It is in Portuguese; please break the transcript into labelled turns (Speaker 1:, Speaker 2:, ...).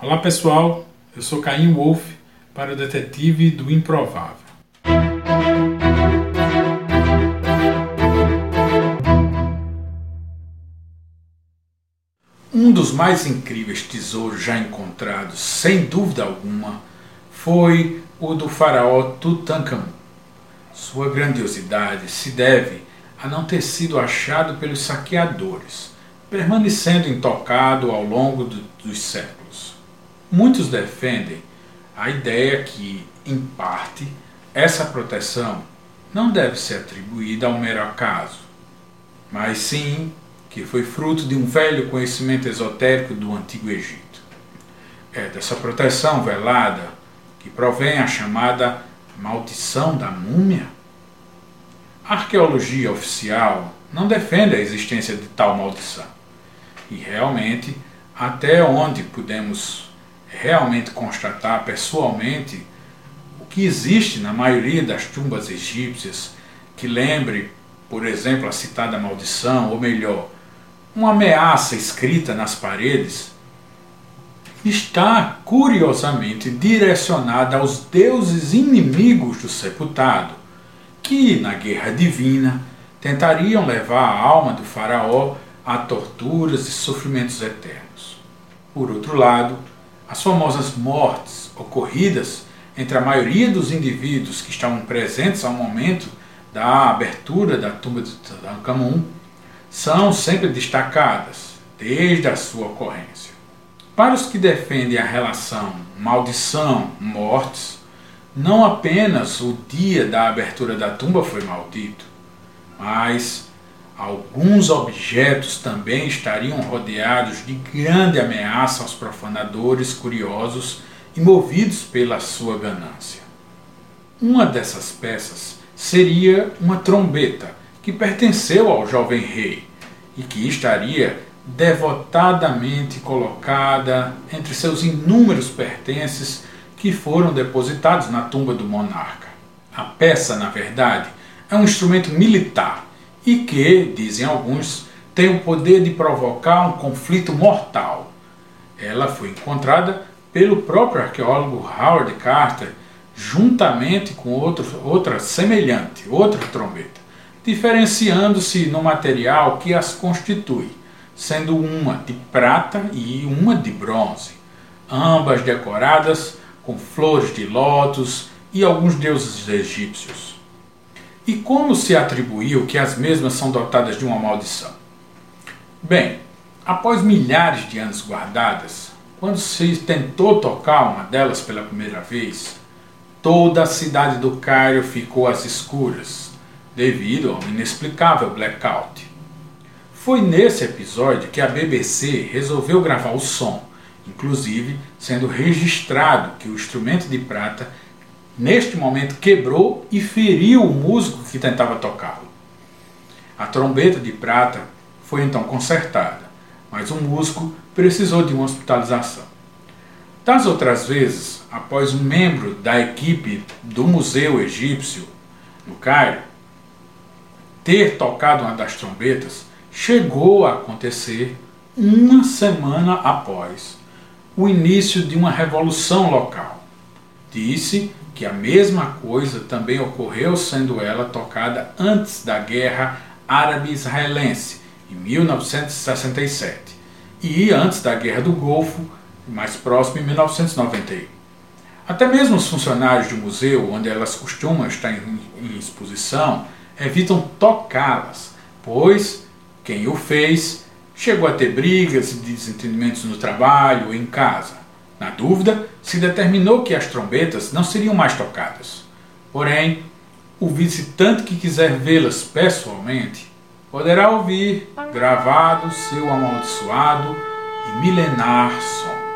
Speaker 1: Olá pessoal, eu sou Caim Wolf para o Detetive do Improvável. Um dos mais incríveis tesouros já encontrados, sem dúvida alguma, foi o do faraó Tutankhamun. Sua grandiosidade se deve a não ter sido achado pelos saqueadores, permanecendo intocado ao longo do, dos séculos. Muitos defendem a ideia que, em parte, essa proteção não deve ser atribuída ao mero acaso, mas sim que foi fruto de um velho conhecimento esotérico do Antigo Egito. É dessa proteção velada que provém a chamada maldição da múmia. A arqueologia oficial não defende a existência de tal maldição. E realmente, até onde podemos realmente constatar pessoalmente o que existe na maioria das tumbas egípcias que lembre, por exemplo, a citada maldição, ou melhor, uma ameaça escrita nas paredes, está curiosamente direcionada aos deuses inimigos do sepultado, que, na guerra divina, tentariam levar a alma do Faraó a torturas e sofrimentos eternos. Por outro lado, as famosas mortes ocorridas entre a maioria dos indivíduos que estavam presentes ao momento da abertura da tumba de Tutankhamun são sempre destacadas desde a sua ocorrência. Para os que defendem a relação maldição-mortes, não apenas o dia da abertura da tumba foi maldito, mas alguns objetos também estariam rodeados de grande ameaça aos profanadores curiosos e movidos pela sua ganância. Uma dessas peças seria uma trombeta que pertenceu ao jovem rei e que estaria devotadamente colocada entre seus inúmeros pertences que foram depositados na tumba do monarca. A peça, na verdade, é um instrumento militar e que, dizem alguns, tem o poder de provocar um conflito mortal. Ela foi encontrada pelo próprio arqueólogo Howard Carter, juntamente com outro, outra semelhante, outra trombeta, diferenciando-se no material que as constitui sendo uma de prata e uma de bronze, ambas decoradas com flores de lótus e alguns deuses egípcios. E como se atribuiu que as mesmas são dotadas de uma maldição? Bem, após milhares de anos guardadas, quando se tentou tocar uma delas pela primeira vez, toda a cidade do Cairo ficou às escuras, devido a um inexplicável blackout. Foi nesse episódio que a BBC resolveu gravar o som, inclusive sendo registrado que o instrumento de prata neste momento quebrou e feriu o músico que tentava tocá-lo. A trombeta de prata foi então consertada, mas o músico precisou de uma hospitalização. Das outras vezes, após um membro da equipe do Museu Egípcio, no Cairo, ter tocado uma das trombetas, chegou a acontecer uma semana após o início de uma revolução local. Disse que a mesma coisa também ocorreu sendo ela tocada antes da Guerra Árabe-Israelense, em 1967, e antes da Guerra do Golfo, mais próximo, em 1991. Até mesmo os funcionários do museu, onde elas costumam estar em, em exposição, evitam tocá-las, pois quem o fez chegou a ter brigas e desentendimentos no trabalho ou em casa. Na dúvida, se determinou que as trombetas não seriam mais tocadas. Porém, o visitante que quiser vê-las pessoalmente poderá ouvir gravado seu amaldiçoado e milenar som.